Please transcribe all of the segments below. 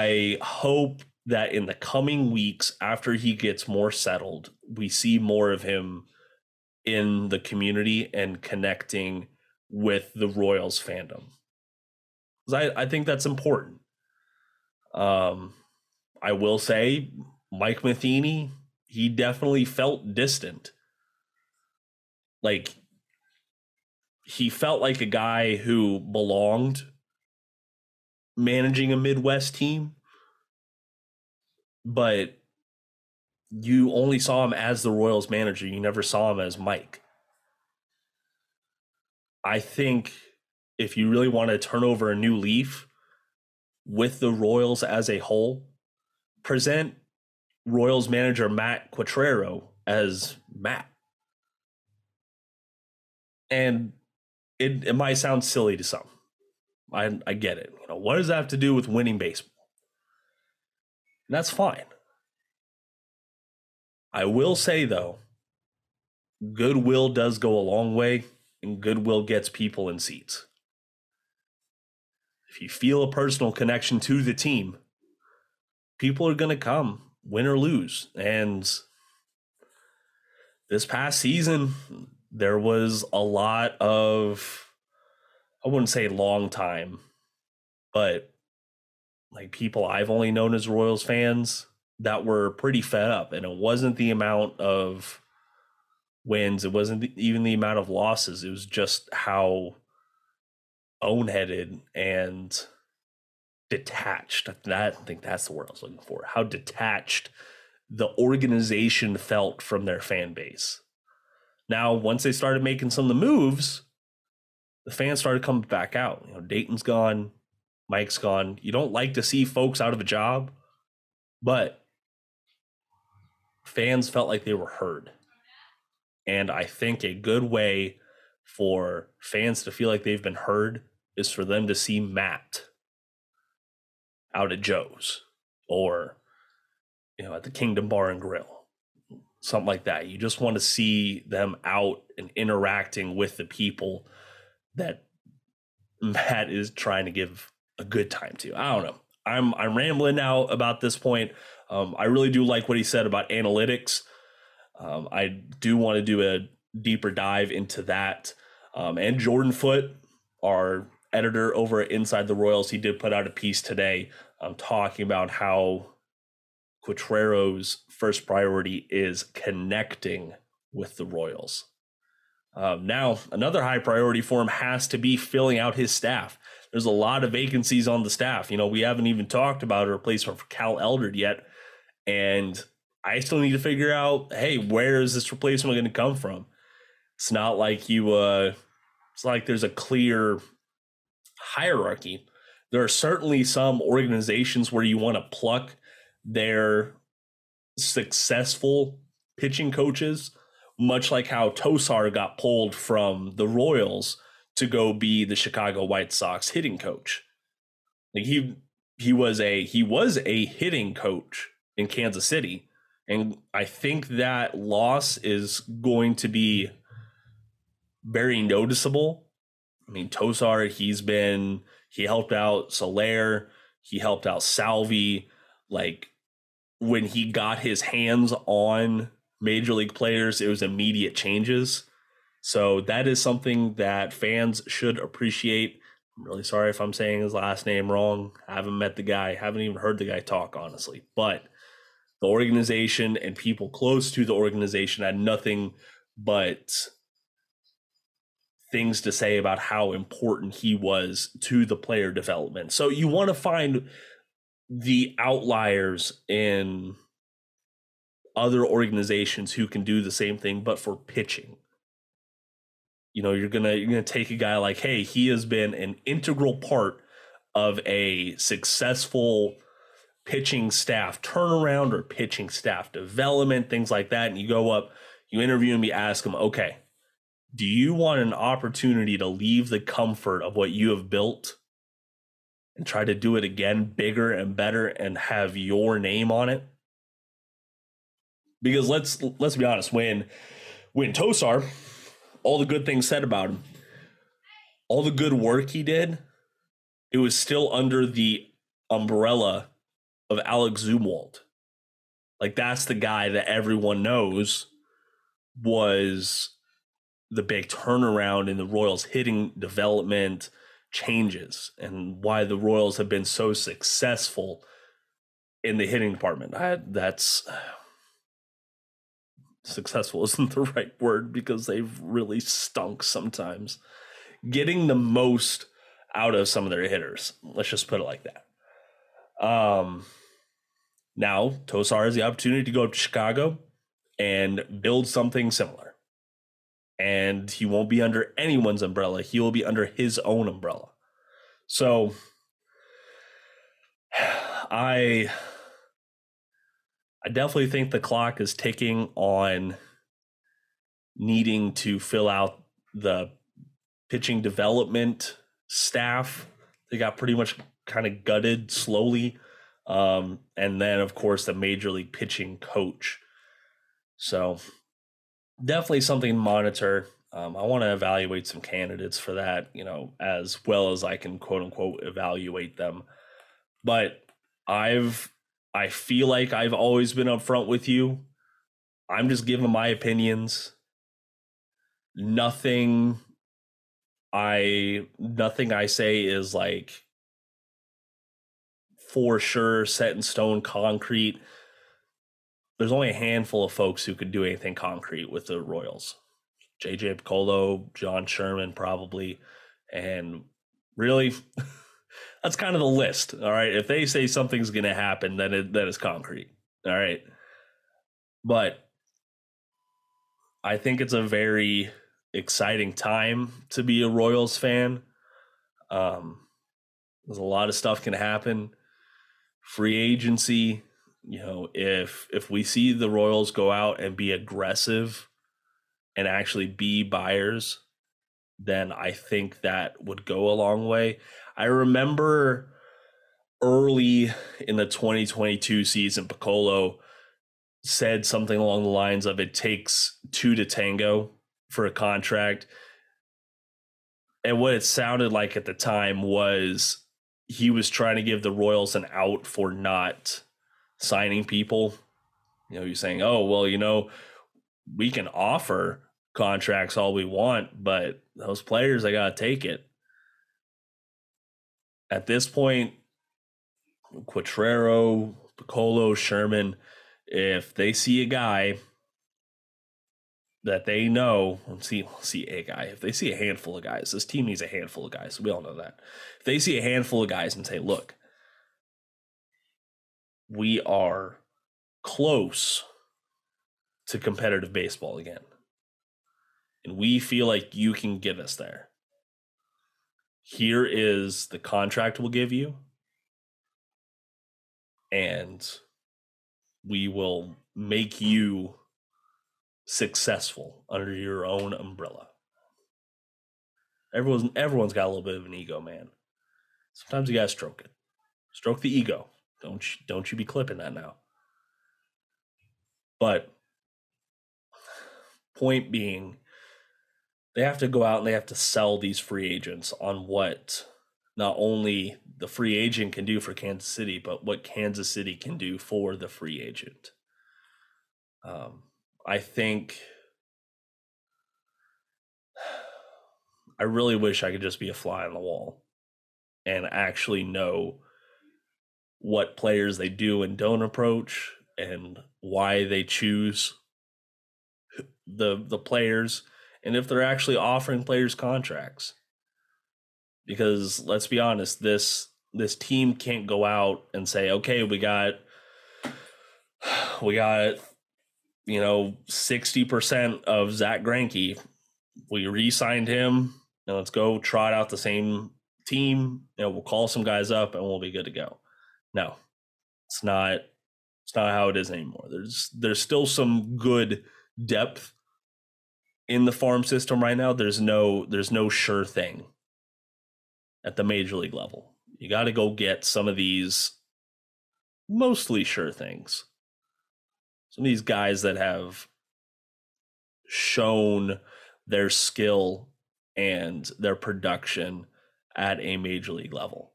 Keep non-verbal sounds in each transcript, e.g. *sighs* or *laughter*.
I hope that in the coming weeks, after he gets more settled, we see more of him in the community and connecting with the Royals fandom. I, I think that's important. Um, I will say, Mike Matheny, he definitely felt distant. Like, he felt like a guy who belonged managing a Midwest team, but you only saw him as the Royals manager. You never saw him as Mike. I think if you really want to turn over a new leaf with the Royals as a whole, present Royals manager Matt Quatraro as Matt. And it, it might sound silly to some. I I get it. You know, what does that have to do with winning baseball? And that's fine. I will say though, goodwill does go a long way, and goodwill gets people in seats. If you feel a personal connection to the team, people are going to come, win or lose. And this past season, there was a lot of I wouldn't say long time, but like people I've only known as Royals fans that were pretty fed up. And it wasn't the amount of wins, it wasn't even the amount of losses. It was just how own-headed and detached. That I think that's the word I was looking for. How detached the organization felt from their fan base. Now, once they started making some of the moves, the fans started coming back out. You know, Dayton's gone, Mike's gone. You don't like to see folks out of a job, but fans felt like they were heard. And I think a good way for fans to feel like they've been heard is for them to see Matt out at Joe's or you know at the Kingdom Bar and Grill. Something like that. You just want to see them out and interacting with the people that Matt is trying to give a good time to. I don't know. I'm I'm rambling now about this point. Um, I really do like what he said about analytics. Um, I do want to do a deeper dive into that. Um, and Jordan Foot, our editor over at Inside the Royals, he did put out a piece today um, talking about how Quatraro's first priority is connecting with the Royals. Um, now, another high priority for him has to be filling out his staff. There's a lot of vacancies on the staff. You know, we haven't even talked about a replacement for Cal Eldred yet. And I still need to figure out, hey, where is this replacement going to come from? It's not like you, uh, it's like there's a clear hierarchy. There are certainly some organizations where you want to pluck their successful pitching coaches much like how Tosar got pulled from the Royals to go be the Chicago White Sox hitting coach. Like he he was a he was a hitting coach in Kansas City. And I think that loss is going to be very noticeable. I mean, Tosar, he's been he helped out Soler, he helped out Salvy. Like when he got his hands on major league players, it was immediate changes. So that is something that fans should appreciate. I'm really sorry if I'm saying his last name wrong. I haven't met the guy, haven't even heard the guy talk, honestly. But the organization and people close to the organization had nothing but things to say about how important he was to the player development. So you want to find the outliers in other organizations who can do the same thing, but for pitching. You know, you're gonna you're gonna take a guy like, hey, he has been an integral part of a successful pitching staff turnaround or pitching staff development, things like that. And you go up, you interview him, you ask him, okay, do you want an opportunity to leave the comfort of what you have built and try to do it again bigger and better and have your name on it? Because let's let's be honest, when when Tosar, all the good things said about him, all the good work he did, it was still under the umbrella of Alex Zumwalt. Like that's the guy that everyone knows was the big turnaround in the Royals hitting development changes and why the Royals have been so successful in the hitting department. I, that's successful *laughs* isn't the right word because they've really stunk sometimes. Getting the most out of some of their hitters. Let's just put it like that. Um, now Tosar has the opportunity to go to Chicago and build something similar. And he won't be under anyone's umbrella. He will be under his own umbrella. So *sighs* I I definitely think the clock is ticking on needing to fill out the pitching development staff. They got pretty much kind of gutted slowly. Um, and then, of course, the major league pitching coach. So, definitely something to monitor. Um, I want to evaluate some candidates for that, you know, as well as I can quote unquote evaluate them. But I've I feel like I've always been upfront with you. I'm just giving my opinions. Nothing I nothing I say is like for sure set in stone concrete. There's only a handful of folks who could do anything concrete with the Royals. JJ Picollo, John Sherman probably and really *laughs* that's kind of the list. All right. If they say something's going to happen, then it, that is concrete. All right. But I think it's a very exciting time to be a Royals fan. Um, there's a lot of stuff can happen. Free agency, you know, if if we see the Royals go out and be aggressive and actually be buyers, then I think that would go a long way. I remember early in the 2022 season, Picollo said something along the lines of it takes two to tango for a contract. And what it sounded like at the time was he was trying to give the Royals an out for not signing people. You know, he's saying, oh, well, you know, we can offer contracts all we want, but those players, I got to take it at this point, Quatraro, Picollo, Sherman, if they see a guy that they know, see see a guy, if they see a handful of guys, this team needs a handful of guys. We all know that. If they see a handful of guys and say, "Look, we are close to competitive baseball again, and we feel like you can get us there." here is the contract we'll give you. And we will make you successful under your own umbrella. Everyone's everyone's got a little bit of an ego man. Sometimes you gotta stroke it. Stroke the ego. Don't you, don't you be clipping that now. But point being they have to go out and they have to sell these free agents on what not only the free agent can do for Kansas City, but what Kansas City can do for the free agent. Um, I think *sighs* I really wish I could just be a fly on the wall and actually know what players they do and don't approach and why they choose the the players and if they're actually offering players contracts. Because let's be honest, this this team can't go out and say, okay, we got we got you know 60% of Zach Greinke. We re-signed him and let's go trot out the same team. You know, we'll call some guys up and we'll be good to go. No, it's not it's not how it is anymore. There's there's still some good depth in the farm system right now, there's no there's no sure thing at the major league level. You got to go get some of these mostly sure things. Some of these guys that have shown their skill and their production at a major league level.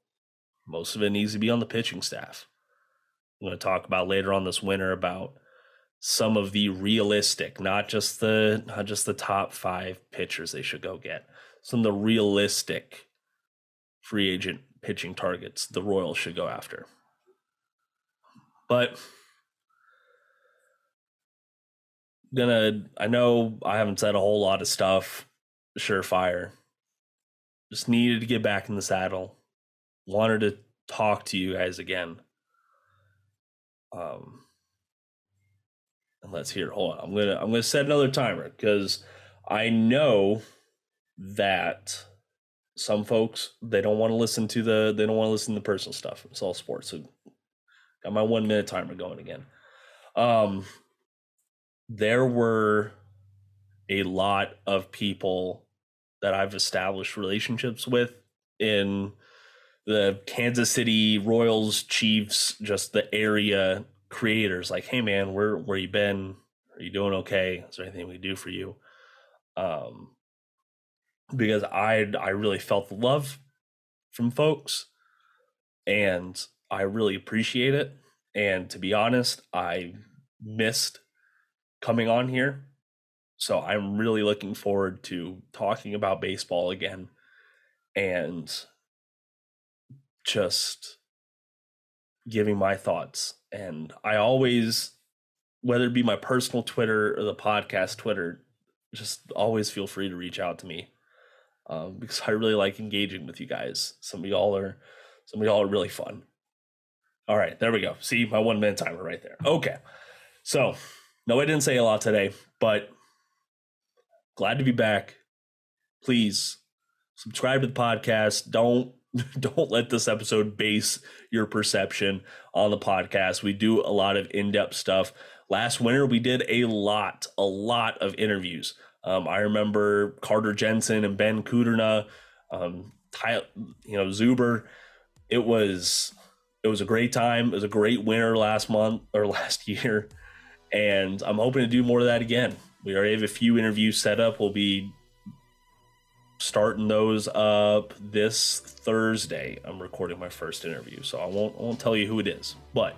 Most of it needs to be on the pitching staff. I'm going to talk about later on this winter about some of the realistic, not just the not just the top five pitchers they should go get, some of the realistic free agent pitching targets the Royals should go after. But gonna I know I haven't said a whole lot of stuff, surefire. Just needed to get back in the saddle. Wanted to talk to you guys again. Um let's hear. Hold on. I'm gonna I'm gonna set another timer because I know that some folks they don't want to listen to the they don't want to listen to the personal stuff. It's all sports. So got my one minute timer going again. Um there were a lot of people that I've established relationships with in the Kansas City Royals, Chiefs, just the area creators like, hey man, where where you been? Are you doing okay? Is there anything we can do for you? Um because I I really felt the love from folks and I really appreciate it. And to be honest, I missed coming on here. So I'm really looking forward to talking about baseball again and just giving my thoughts. And I always, whether it be my personal Twitter or the podcast Twitter, just always feel free to reach out to me um, *laughs* because I really like engaging with you guys. Some of y'all are, some of y'all are really fun. All right, there we go. See my one minute timer right there. Okay, so no, I didn't say a lot today, but glad to be back. Please subscribe to the podcast. Don't *laughs* don't let this episode base your perception on the podcast. We do a lot of in-depth stuff. Last winter, we did a lot, a lot of interviews. Um, I remember Carter Jensen and Ben Kudrna, um, Ty, you know Zuber. It was it was a great time. It was a great winter last month *laughs* or last year, and I'm hoping to do more of that again. We already have a few interviews set up. We'll be starting those up this Thursday. I'm recording my first interview, so I won't I won't tell you who it is, but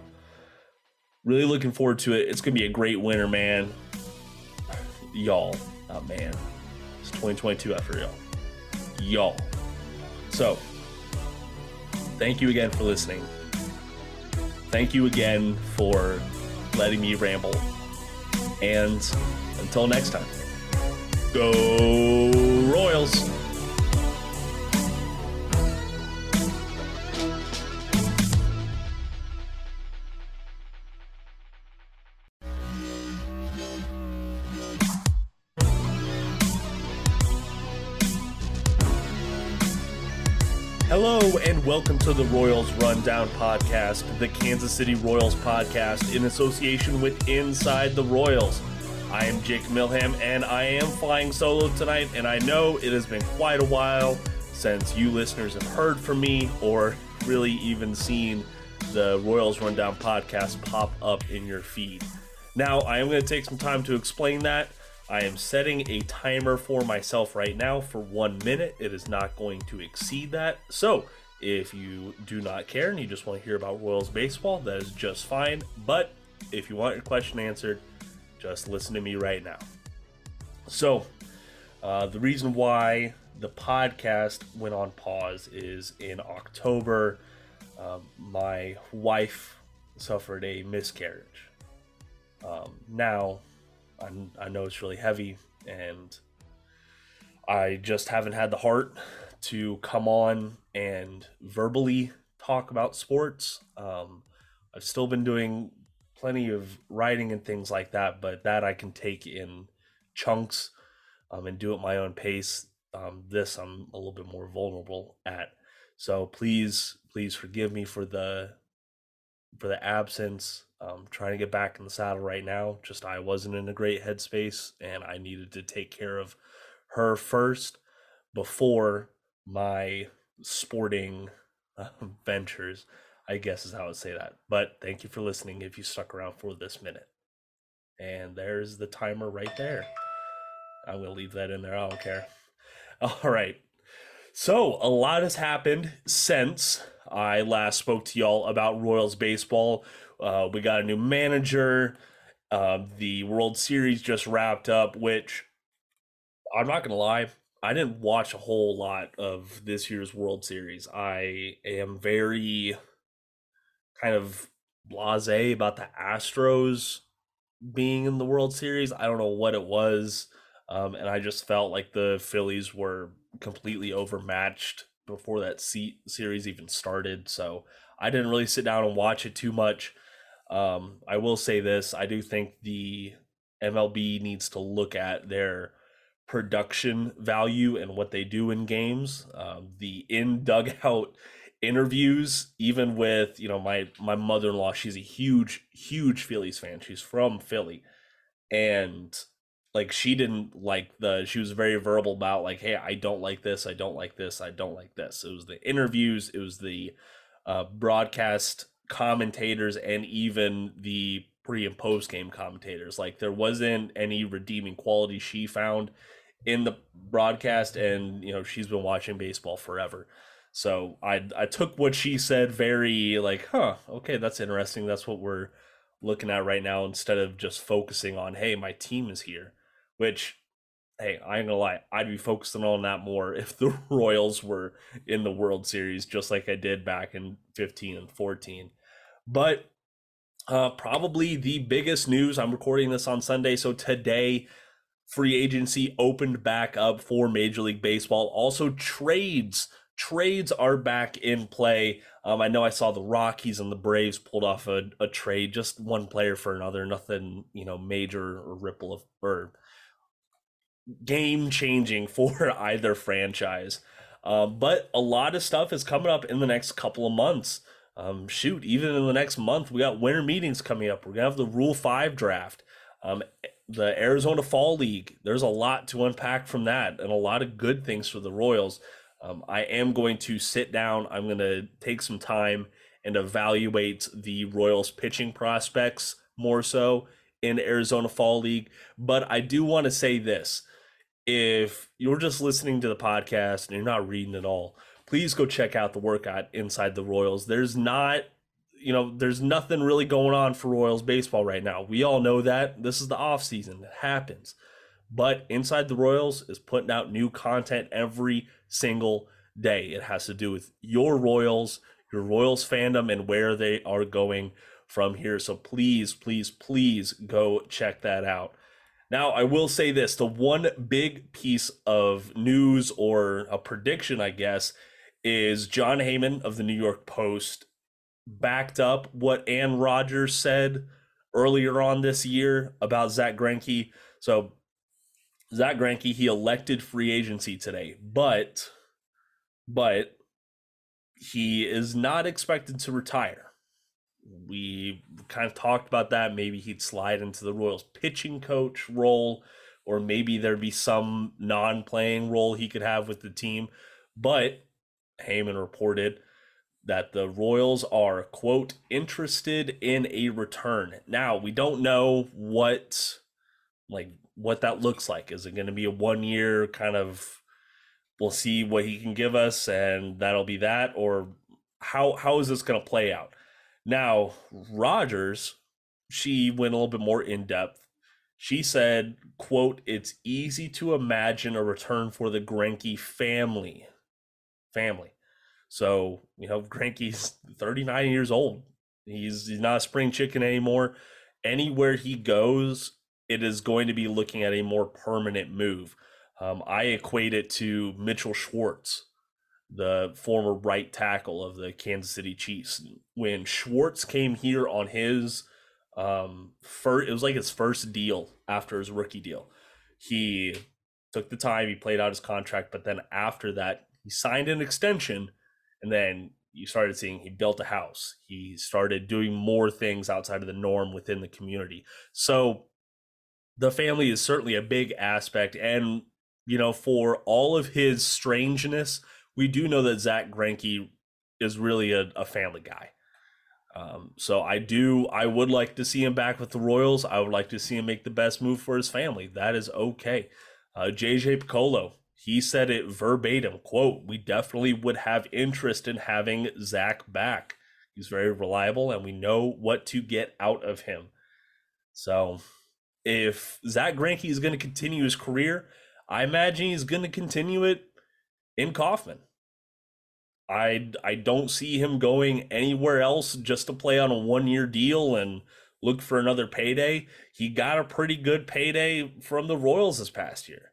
really looking forward to it. It's gonna be a great winter, man. Y'all, oh man, it's 2022 after y'all, y'all. So, thank you again for listening. Thank you again for letting me ramble, and until next time. Go Royals! Welcome to the Royals Rundown Podcast, the Kansas City Royals podcast in association with Inside the Royals. I am Jake Milham and I am flying solo tonight, and I know it has been quite a while since you listeners have heard from me or really even seen the Royals Rundown podcast pop up in your feed. Now, I am going to take some time to explain that. I am setting a timer for myself right now for one minute. It is not going to exceed that. So, if you do not care and you just want to hear about Royals baseball, that is just fine. But if you want your question answered, just listen to me right now. So, uh, the reason why the podcast went on pause is in October, um, my wife suffered a miscarriage. Um, now, I, I know it's really heavy, and I just haven't had the heart to come on and verbally talk about sports. Um, I've still been doing plenty of writing and things like that, but that I can take in chunks um, and do at my own pace. Um, this I'm a little bit more vulnerable at. So please, please forgive me for the for the absence. Um, trying to get back in the saddle right now. Just I wasn't in a great headspace, and I needed to take care of her first before my sporting uh, *laughs* ventures. I guess is how I would say that. But thank you for listening if you stuck around for this minute. And there's the timer right there. I'm going to leave that in there. I don't care. *laughs* All right. So, a lot has happened since I last spoke to y'all about Royals baseball. Uh, we got a new manager. Uh, the World Series just wrapped up, which I'm not going to lie, I didn't watch a whole lot of this year's World Series. I am very kind of blase about the Astros being in the World Series. I don't know what it was. Um, and I just felt like the Phillies were completely overmatched before that seat series even started. So I didn't really sit down and watch it too much. Um, I will say this: I do think the MLB needs to look at their production value and what they do in games. Um, the in dugout *laughs* interviews, even with you know my my mother in law, she's a huge huge Phillies fan. She's from Philly, and like she didn't like the she was very verbal about like hey i don't like this i don't like this i don't like this it was the interviews it was the uh, broadcast commentators and even the pre and post game commentators like there wasn't any redeeming quality she found in the broadcast and you know she's been watching baseball forever. So i i took what she said very like huh okay that's interesting. That's what we're looking at right now instead of just focusing on hey my team is here which hey i ain't gonna lie i'd be focusing on that more *laughs* if the royals were in the world series just like i did back in 15 and 14 but uh, probably the biggest news i'm recording this on sunday so today free agency opened back up for Major League Baseball. Also, trades. Trades are back in play. Um, I know I saw the Rockies and the Braves pulled off a, a trade, just one player for another, nothing, you know, major or ripple of or game changing *laughs* for either franchise. Um, but a lot of stuff is coming up in the next couple of months. Um, shoot, even in the next month, we got winter meetings coming up. We're gonna have the Rule Five draft. Um, the Arizona Fall League. There's a lot to unpack from that and a lot of good things for the Royals. Um, I am going to sit down. I'm going to take some time and evaluate the Royals pitching prospects more so in Arizona Fall League. But I do want to say this if you're just listening to the podcast and you're not reading at all, please go check out the workout inside the Royals. There's not you know, there's nothing really going on for Royals baseball right now. We all know that. This is the off season. It happens. But Inside the Royals is putting out new content every single day. It has to do with your Royals, your Royals fandom, and where they are going from here. So please, please, please go check that out. Now, I will say this the one big piece of news or a prediction, I guess, is Jon Heyman of the New York Post backed up what Anne Rogers said earlier on this year about Zach Greinke. So Zach Greinke, he elected free agency today, but but he is not expected to retire. We kind of talked about that. Maybe he'd slide into the Royals pitching coach role, or maybe there'd be some non-playing role he could have with the team. But Heyman reported that the Royals are, quote, interested in a return. Now, we don't know what like what that looks like. Is it going to be a one year kind of we'll see what he can give us and that'll be that or how how is this going to play out? Now, Rogers, she went a little bit more in depth. She said, quote, it's easy to imagine a return for the Greinke family. Family. So, you know, Greinke's 39 years old. He's, he's not a spring chicken anymore. Anywhere he goes, it is going to be looking at a more permanent move. Um, I equate it to Mitchell Schwartz, the former right tackle of the Kansas City Chiefs. When Schwartz came here on his um, first, it was like his first deal after his rookie deal. He took the time, he played out his contract, but then after that, he signed an extension and then you started seeing he built a house. He started doing more things outside of the norm within the community. So the family is certainly a big aspect and you know for all of his strangeness we do know that zach Greinke is really a, a family guy. Um, so i do i would like to see him back with the royals. I would like to see him make the best move for his family. That is okay. Uh, jj picollo he said it verbatim quote we definitely would have interest in having zach back He's very reliable, and we know what to get out of him. So, if Zach Greinke is going to continue his career, I imagine he's going to continue it in Kauffman. I I don't see him going anywhere else just to play on a one year deal and look for another payday. He got a pretty good payday from the Royals this past year.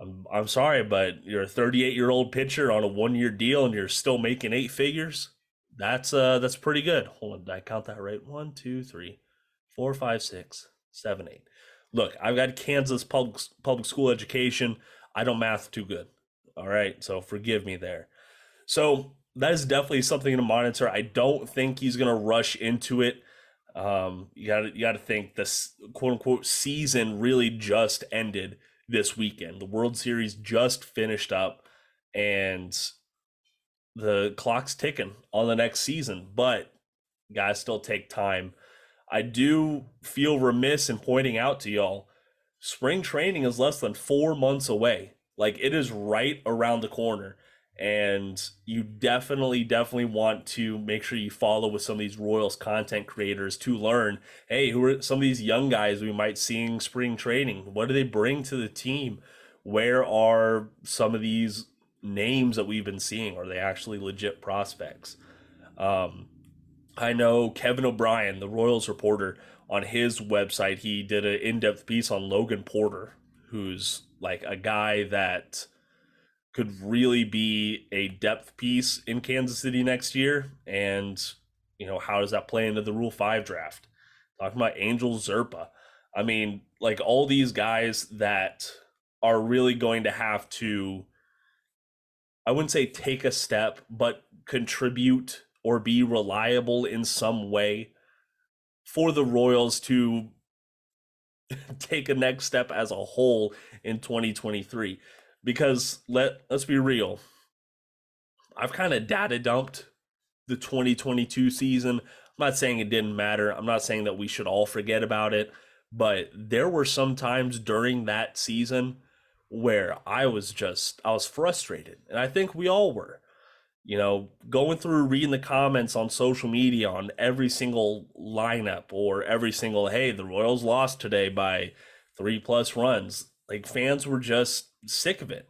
I'm I'm sorry, but you're a 38 year old pitcher on a one year deal and you're still making eight figures. That's uh that's pretty good. Hold on, did I count that right? One, two, three, four, five, six, seven, eight. Look, I've got Kansas public public school education. I don't math too good. All right, so forgive me there. So that is definitely something to monitor. I don't think he's gonna rush into it. Um, you got you got to think this quote unquote season really just ended this weekend. The World Series just finished up, and the clock's ticking on the next season. But guys still take time. I do feel remiss in pointing out to y'all, spring training is less than four months away. Like it is right around the corner and you definitely definitely want to make sure you follow with some of these royals content creators to learn hey who are some of these young guys we might see in spring training? What do they bring to the team? Where are some of these names that we've been seeing? Are they actually legit prospects? Um, i know kevin o'brien the royals reporter on his website he did an in-depth piece on logan porter who's like a guy that could really be a depth piece in Kansas City next year. And, you know, how does that play into the Rule 5 draft? Talking about Angel Zerpa. I mean, like all these guys that are really going to have to, I wouldn't say take a step, but contribute or be reliable in some way for the Royals to *laughs* take a next step as a whole in 2023 because let let's be real. I've kind of data dumped the 2022 season. I'm not saying it didn't matter. I'm not saying that we should all forget about it, but there were some times during that season where I was just I was frustrated, and I think we all were. You know, going through reading the comments on social media on every single lineup or every single hey, the Royals lost today by 3 plus runs. Like fans were just sick of it.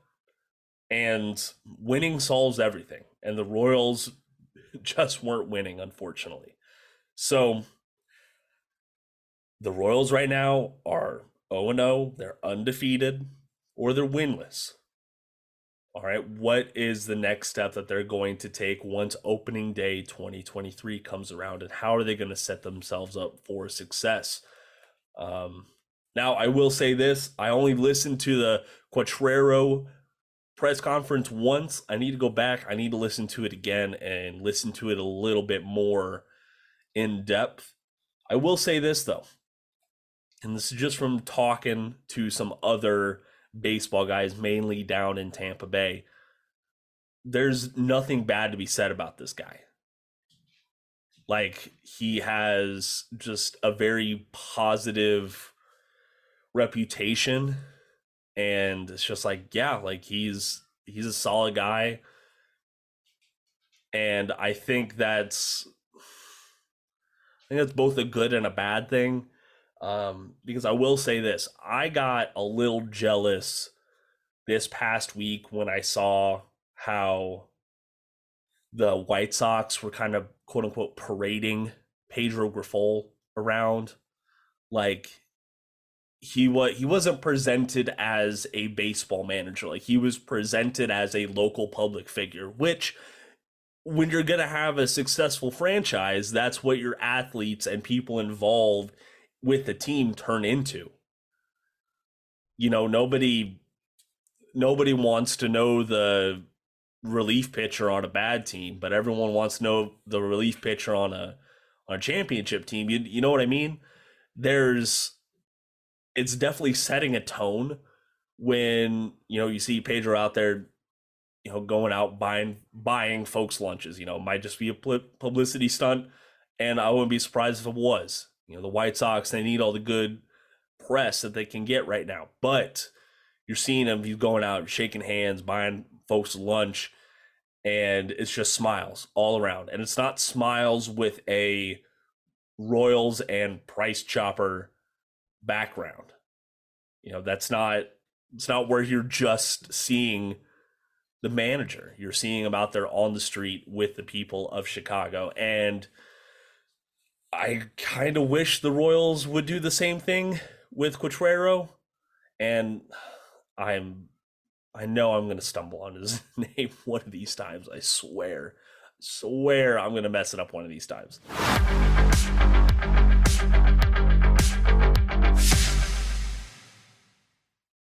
And winning solves everything. And the Royals *laughs* just weren't winning, unfortunately. So the Royals right now are 0 0, they're undefeated, or they're winless. All right, what is the next step that they're going to take once opening day 2023 comes around, and how are they going to set themselves up for success? Um, now, I will say this I only listened to the Quatraro press conference once. I need to go back. I need to listen to it again and listen to it a little bit more in depth. I will say this, though, and this is just from talking to some other baseball guys, mainly down in Tampa Bay. There's nothing bad to be said about this guy. Like, he has just a very positive reputation. And it's just like yeah like he's he's a solid guy. And i think that's i think that's both a good and a bad thing. Um because i will say this i got a little jealous this past week when i saw how the white sox were kind of quote unquote parading pedro grifol around. Like he was he wasn't presented as a baseball manager. Like he was presented as a local public figure which when you're going to have a successful franchise that's what your athletes and people involved with the team turn into. You know nobody nobody wants to know the relief pitcher on a bad team but everyone wants to know the relief pitcher on a on a championship team. You, you know what i mean? There's it's definitely setting a tone when you know you see Pedro out there, you know, going out buying buying folks lunches. You know, might just be a publicity stunt, and I wouldn't be surprised if it was. You know, the White Sox they need all the good press that they can get right now, but you're seeing him. He's going out shaking hands, buying folks lunch, and it's just smiles all around. And it's not smiles with a Royals and Price Chopper background. You know, that's not it's not where you're just seeing the manager. You're seeing him out there on the street with the people of Chicago. And I kind of wish the Royals would do the same thing with Quatraro. And I'm I know I'm gonna stumble on his *laughs* name one of these times. I swear. I swear I'm gonna mess it up one of these times.